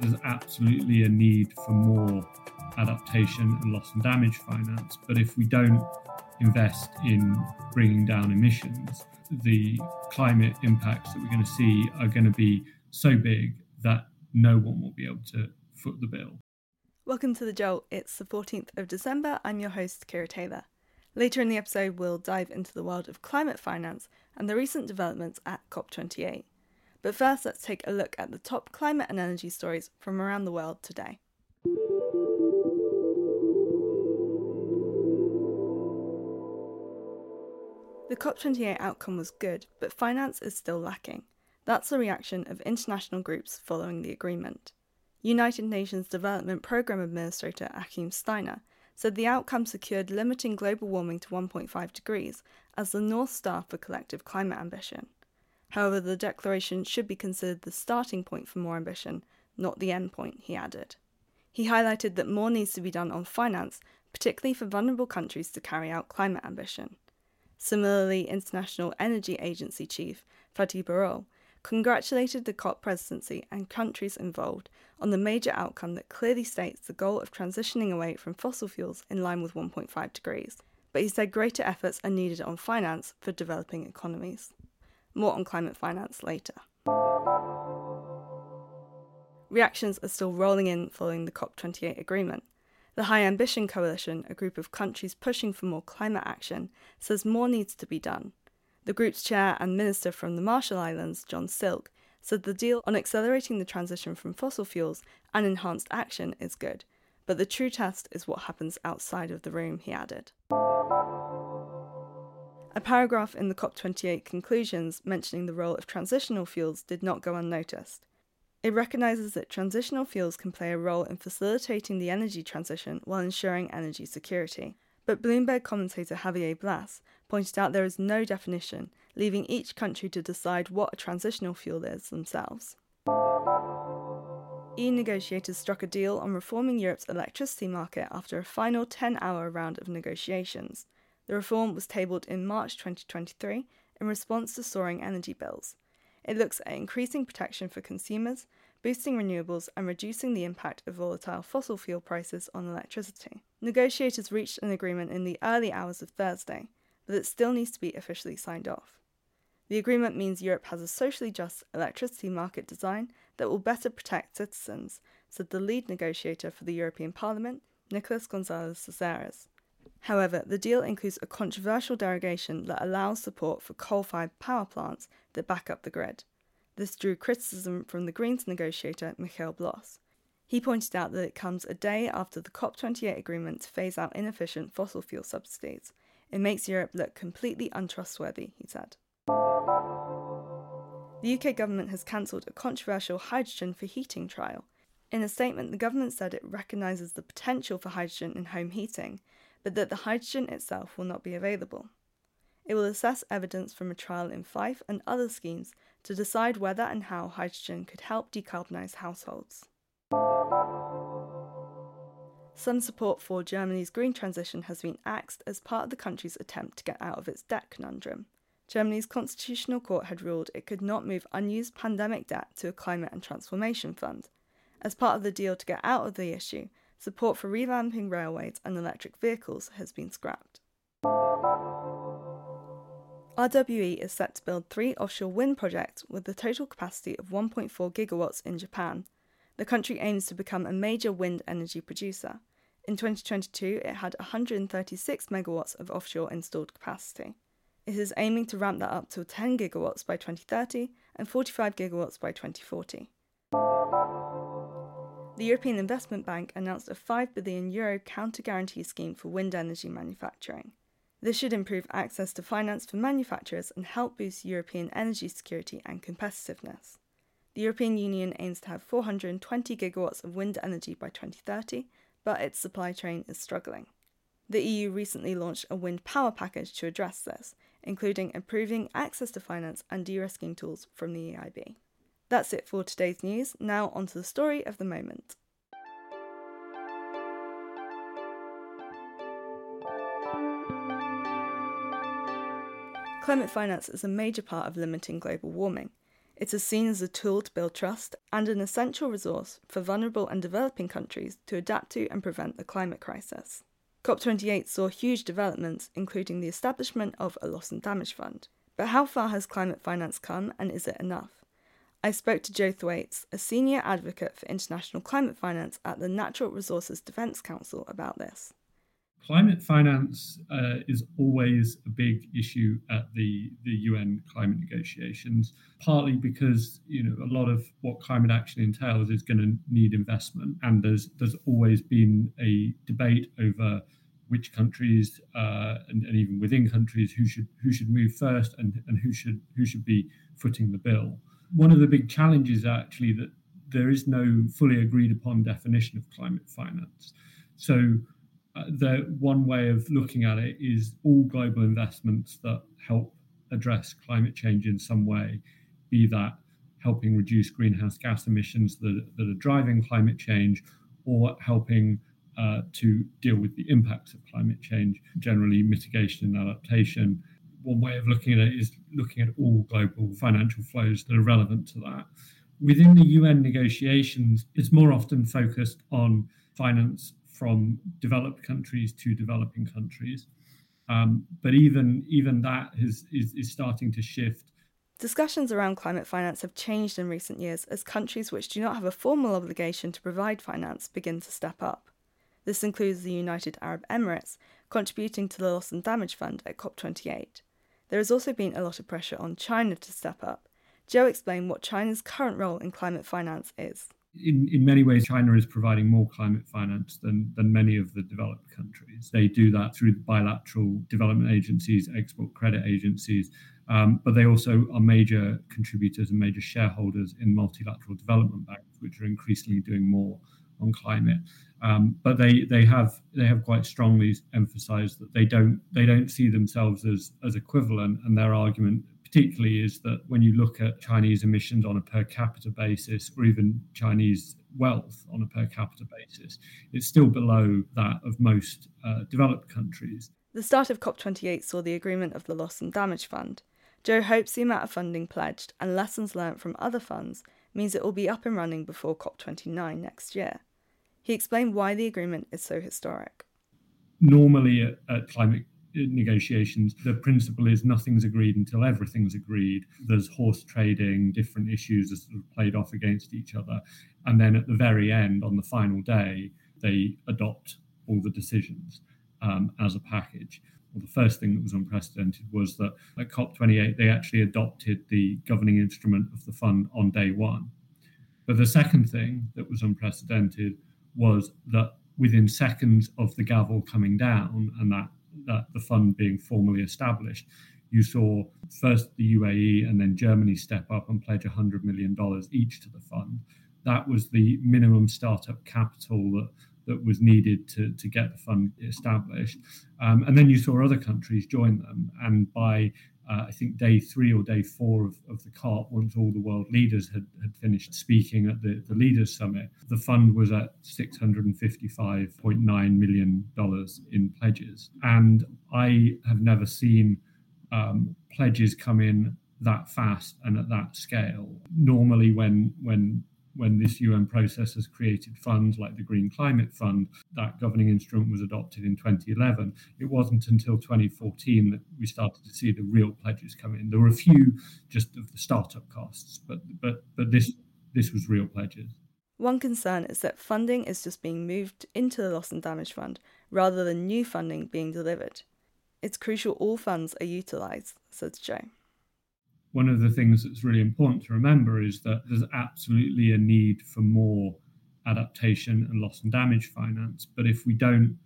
There's absolutely a need for more adaptation and loss and damage finance. But if we don't invest in bringing down emissions, the climate impacts that we're going to see are going to be so big that no one will be able to foot the bill. Welcome to The Jolt. It's the 14th of December. I'm your host, Kira Taylor. Later in the episode, we'll dive into the world of climate finance and the recent developments at COP28. But first, let's take a look at the top climate and energy stories from around the world today. The COP28 outcome was good, but finance is still lacking. That's the reaction of international groups following the agreement. United Nations Development Programme Administrator Achim Steiner said the outcome secured limiting global warming to 1.5 degrees as the North Star for collective climate ambition. However, the declaration should be considered the starting point for more ambition, not the end point, he added. He highlighted that more needs to be done on finance, particularly for vulnerable countries to carry out climate ambition. Similarly, International Energy Agency Chief Fatih Birol congratulated the COP presidency and countries involved on the major outcome that clearly states the goal of transitioning away from fossil fuels in line with 1.5 degrees. But he said greater efforts are needed on finance for developing economies. More on climate finance later. Reactions are still rolling in following the COP28 agreement. The High Ambition Coalition, a group of countries pushing for more climate action, says more needs to be done. The group's chair and minister from the Marshall Islands, John Silk, said the deal on accelerating the transition from fossil fuels and enhanced action is good, but the true test is what happens outside of the room, he added. A paragraph in the COP28 conclusions mentioning the role of transitional fuels did not go unnoticed. It recognises that transitional fuels can play a role in facilitating the energy transition while ensuring energy security. But Bloomberg commentator Javier Blas pointed out there is no definition, leaving each country to decide what a transitional fuel is themselves. EU negotiators struck a deal on reforming Europe's electricity market after a final 10 hour round of negotiations. The reform was tabled in March 2023 in response to soaring energy bills. It looks at increasing protection for consumers, boosting renewables, and reducing the impact of volatile fossil fuel prices on electricity. Negotiators reached an agreement in the early hours of Thursday, but it still needs to be officially signed off. The agreement means Europe has a socially just electricity market design that will better protect citizens, said the lead negotiator for the European Parliament, Nicolas Gonzalez Casares. However, the deal includes a controversial derogation that allows support for coal fired power plants that back up the grid. This drew criticism from the Greens negotiator Michael Bloss. He pointed out that it comes a day after the COP28 agreement to phase out inefficient fossil fuel subsidies. It makes Europe look completely untrustworthy, he said. The UK government has cancelled a controversial hydrogen for heating trial. In a statement, the government said it recognises the potential for hydrogen in home heating, but that the hydrogen itself will not be available. It will assess evidence from a trial in Fife and other schemes to decide whether and how hydrogen could help decarbonise households. Some support for Germany's green transition has been axed as part of the country's attempt to get out of its debt conundrum. Germany's constitutional court had ruled it could not move unused pandemic debt to a climate and transformation fund. As part of the deal to get out of the issue, support for revamping railways and electric vehicles has been scrapped. RWE is set to build three offshore wind projects with a total capacity of 1.4 gigawatts in Japan. The country aims to become a major wind energy producer. In 2022, it had 136 megawatts of offshore installed capacity. It is aiming to ramp that up to 10 gigawatts by 2030 and 45 gigawatts by 2040 the European Investment Bank announced a 5 billion euro counter guarantee scheme for wind energy manufacturing. This should improve access to finance for manufacturers and help boost European energy security and competitiveness. The European Union aims to have 420 gigawatts of wind energy by 2030, but its supply chain is struggling. The EU recently launched a wind power package to address this, including improving access to finance and de risking tools from the EIB. That's it for today's news. Now, on to the story of the moment. Climate finance is a major part of limiting global warming. It is seen as a tool to build trust and an essential resource for vulnerable and developing countries to adapt to and prevent the climate crisis. COP28 saw huge developments, including the establishment of a loss and damage fund. But how far has climate finance come and is it enough? I spoke to Joe Thwaites, a senior advocate for international climate finance at the Natural Resources Defence Council, about this. Climate finance uh, is always a big issue at the, the UN climate negotiations, partly because you know a lot of what climate action entails is going to need investment, and there's there's always been a debate over which countries uh, and, and, even within countries who should who should move first and, and who should who should be footing the bill. One of the big challenges actually that there is no fully agreed upon definition of climate finance. So uh, the one way of looking at it is all global investments that help address climate change in some way, be that helping reduce greenhouse gas emissions that, that are driving climate change or helping uh, to deal with the impacts of climate change, generally mitigation and adaptation. One way of looking at it is looking at all global financial flows that are relevant to that. Within the UN negotiations, it's more often focused on finance from developed countries to developing countries. Um, but even even that is, is, is starting to shift. Discussions around climate finance have changed in recent years as countries which do not have a formal obligation to provide finance begin to step up. This includes the United Arab Emirates contributing to the Loss and Damage Fund at COP28. There has also been a lot of pressure on China to step up. Joe explained what China's current role in climate finance is in, in many ways, China is providing more climate finance than, than many of the developed countries. They do that through bilateral development agencies, export credit agencies, um, but they also are major contributors and major shareholders in multilateral development banks, which are increasingly doing more on climate. Um, but they they have they have quite strongly emphasised that they don't they don't see themselves as as equivalent, and their argument particularly is that when you look at Chinese emissions on a per capita basis, or even Chinese wealth on a per capita basis, it's still below that of most uh, developed countries. The start of COP28 saw the agreement of the Loss and Damage Fund. Joe hopes the amount of funding pledged and lessons learnt from other funds means it will be up and running before COP29 next year. He explained why the agreement is so historic. Normally, at, at climate negotiations, the principle is nothing's agreed until everything's agreed. There's horse trading, different issues are sort of played off against each other. And then at the very end, on the final day, they adopt all the decisions um, as a package. Well, the first thing that was unprecedented was that at COP28, they actually adopted the governing instrument of the fund on day one. But the second thing that was unprecedented was that within seconds of the gavel coming down and that that the fund being formally established, you saw first the UAE and then Germany step up and pledge $100 million each to the fund. That was the minimum startup capital that, that was needed to, to get the fund established. Um, and then you saw other countries join them. And by uh, I think day three or day four of, of the COP, once all the world leaders had, had finished speaking at the, the Leaders Summit, the fund was at $655.9 million in pledges. And I have never seen um, pledges come in that fast and at that scale. Normally, when when when this UN process has created funds like the Green Climate Fund, that governing instrument was adopted in 2011. It wasn't until 2014 that we started to see the real pledges come in. There were a few just of the startup costs, but but but this this was real pledges. One concern is that funding is just being moved into the Loss and Damage Fund rather than new funding being delivered. It's crucial all funds are utilised, says Joe one of the things that's really important to remember is that there's absolutely a need for more adaptation and loss and damage finance. But if we don't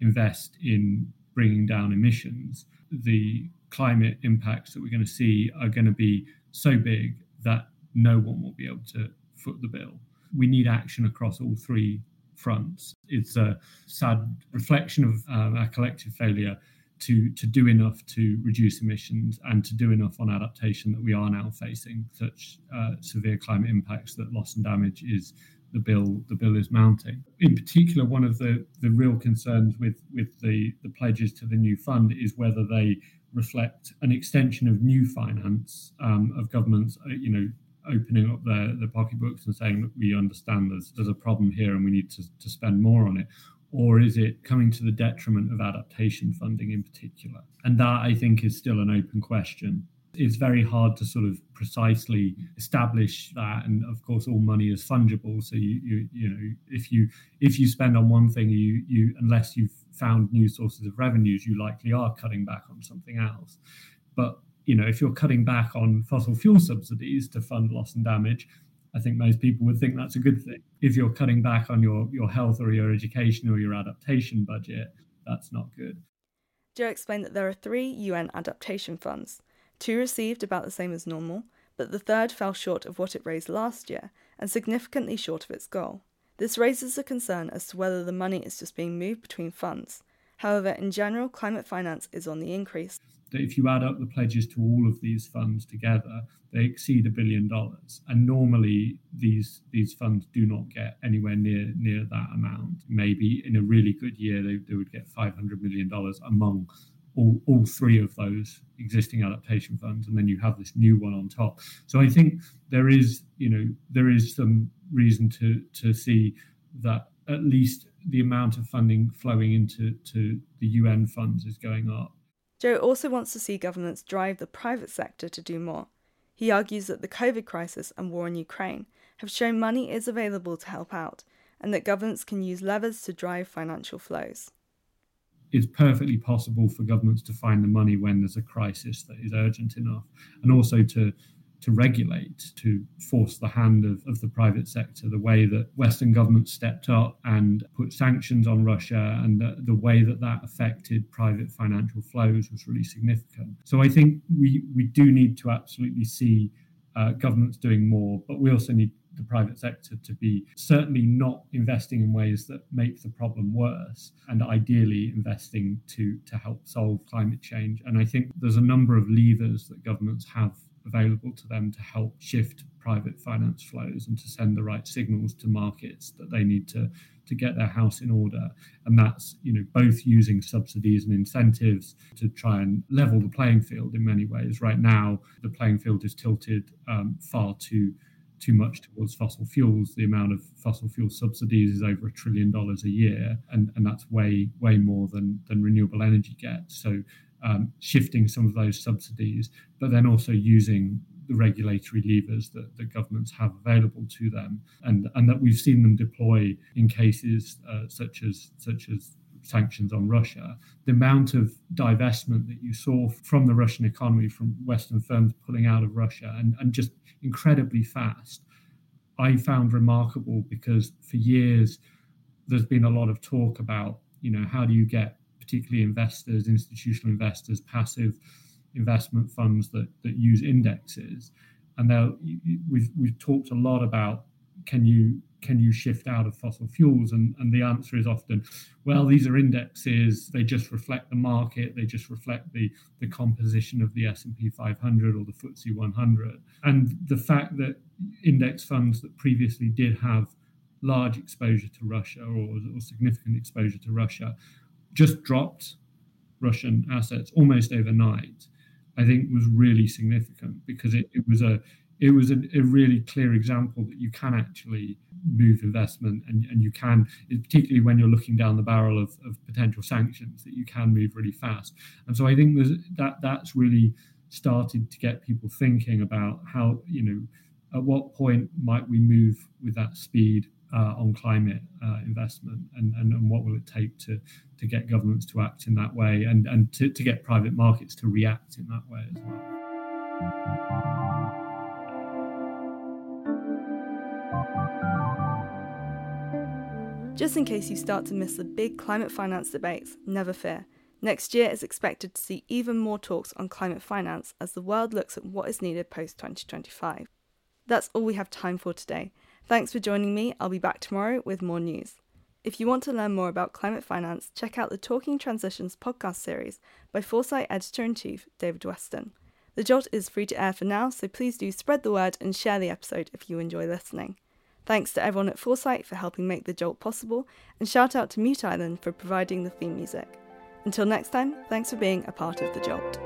invest in bringing down emissions, the climate impacts that we're going to see are going to be so big that no one will be able to foot the bill. We need action across all three fronts. It's a sad reflection of um, our collective failure to to do enough to reduce emissions and to do enough on adaptation that we are now facing such uh, severe climate impacts that loss and damage is the bill the bill is mounting. In particular, one of the the real concerns with with the the pledges to the new fund is whether they reflect an extension of new finance um, of governments, uh, you know, opening up their, their pocketbooks and saying, look, we understand there's, there's a problem here and we need to, to spend more on it? Or is it coming to the detriment of adaptation funding in particular? And that I think is still an open question. It's very hard to sort of precisely establish that, and of course, all money is fungible. So you you you know if you if you spend on one thing, you you unless you've found new sources of revenues, you likely are cutting back on something else. But you know if you're cutting back on fossil fuel subsidies to fund loss and damage, I think most people would think that's a good thing. If you're cutting back on your your health or your education or your adaptation budget, that's not good. Joe explained that there are three UN adaptation funds Two received about the same as normal, but the third fell short of what it raised last year and significantly short of its goal. This raises a concern as to whether the money is just being moved between funds. However, in general, climate finance is on the increase. If you add up the pledges to all of these funds together, they exceed a billion dollars. And normally these these funds do not get anywhere near near that amount. Maybe in a really good year they, they would get five hundred million dollars among all, all three of those existing adaptation funds and then you have this new one on top so i think there is you know there is some reason to to see that at least the amount of funding flowing into to the un funds is going up joe also wants to see governments drive the private sector to do more. He argues that the covid crisis and war in ukraine have shown money is available to help out and that governments can use levers to drive financial flows. It's perfectly possible for governments to find the money when there's a crisis that is urgent enough, and also to to regulate, to force the hand of, of the private sector, the way that Western governments stepped up and put sanctions on Russia, and the, the way that that affected private financial flows was really significant. So I think we, we do need to absolutely see uh, governments doing more, but we also need the private sector to be certainly not investing in ways that make the problem worse and ideally investing to to help solve climate change and i think there's a number of levers that governments have available to them to help shift private finance flows and to send the right signals to markets that they need to to get their house in order and that's you know both using subsidies and incentives to try and level the playing field in many ways right now the playing field is tilted um, far too too much towards fossil fuels. The amount of fossil fuel subsidies is over a trillion dollars a year, and, and that's way way more than than renewable energy gets. So um, shifting some of those subsidies, but then also using the regulatory levers that, that governments have available to them, and and that we've seen them deploy in cases uh, such as such as sanctions on Russia, the amount of divestment that you saw from the Russian economy, from Western firms pulling out of Russia, and, and just incredibly fast, I found remarkable because for years there's been a lot of talk about, you know, how do you get particularly investors, institutional investors, passive investment funds that that use indexes, and we've we've talked a lot about can you can you shift out of fossil fuels? And, and the answer is often, well, these are indexes. They just reflect the market. They just reflect the, the composition of the S&P 500 or the FTSE 100. And the fact that index funds that previously did have large exposure to Russia or, or significant exposure to Russia just dropped Russian assets almost overnight, I think was really significant because it, it was a it was a, a, really clear example that you can actually move investment and, and you can, particularly when you're looking down the barrel of, of potential sanctions, that you can move really fast. And so I think that that's really started to get people thinking about how, you know, at what point might we move with that speed uh, on climate uh, investment and, and, and, what will it take to, to get governments to act in that way and, and to, to get private markets to react in that way as well. Just in case you start to miss the big climate finance debates, never fear. Next year is expected to see even more talks on climate finance as the world looks at what is needed post 2025. That's all we have time for today. Thanks for joining me. I'll be back tomorrow with more news. If you want to learn more about climate finance, check out the Talking Transitions podcast series by Foresight editor in chief David Weston. The Jolt is free to air for now, so please do spread the word and share the episode if you enjoy listening. Thanks to everyone at Foresight for helping make the Jolt possible, and shout out to Mute Island for providing the theme music. Until next time, thanks for being a part of the Jolt.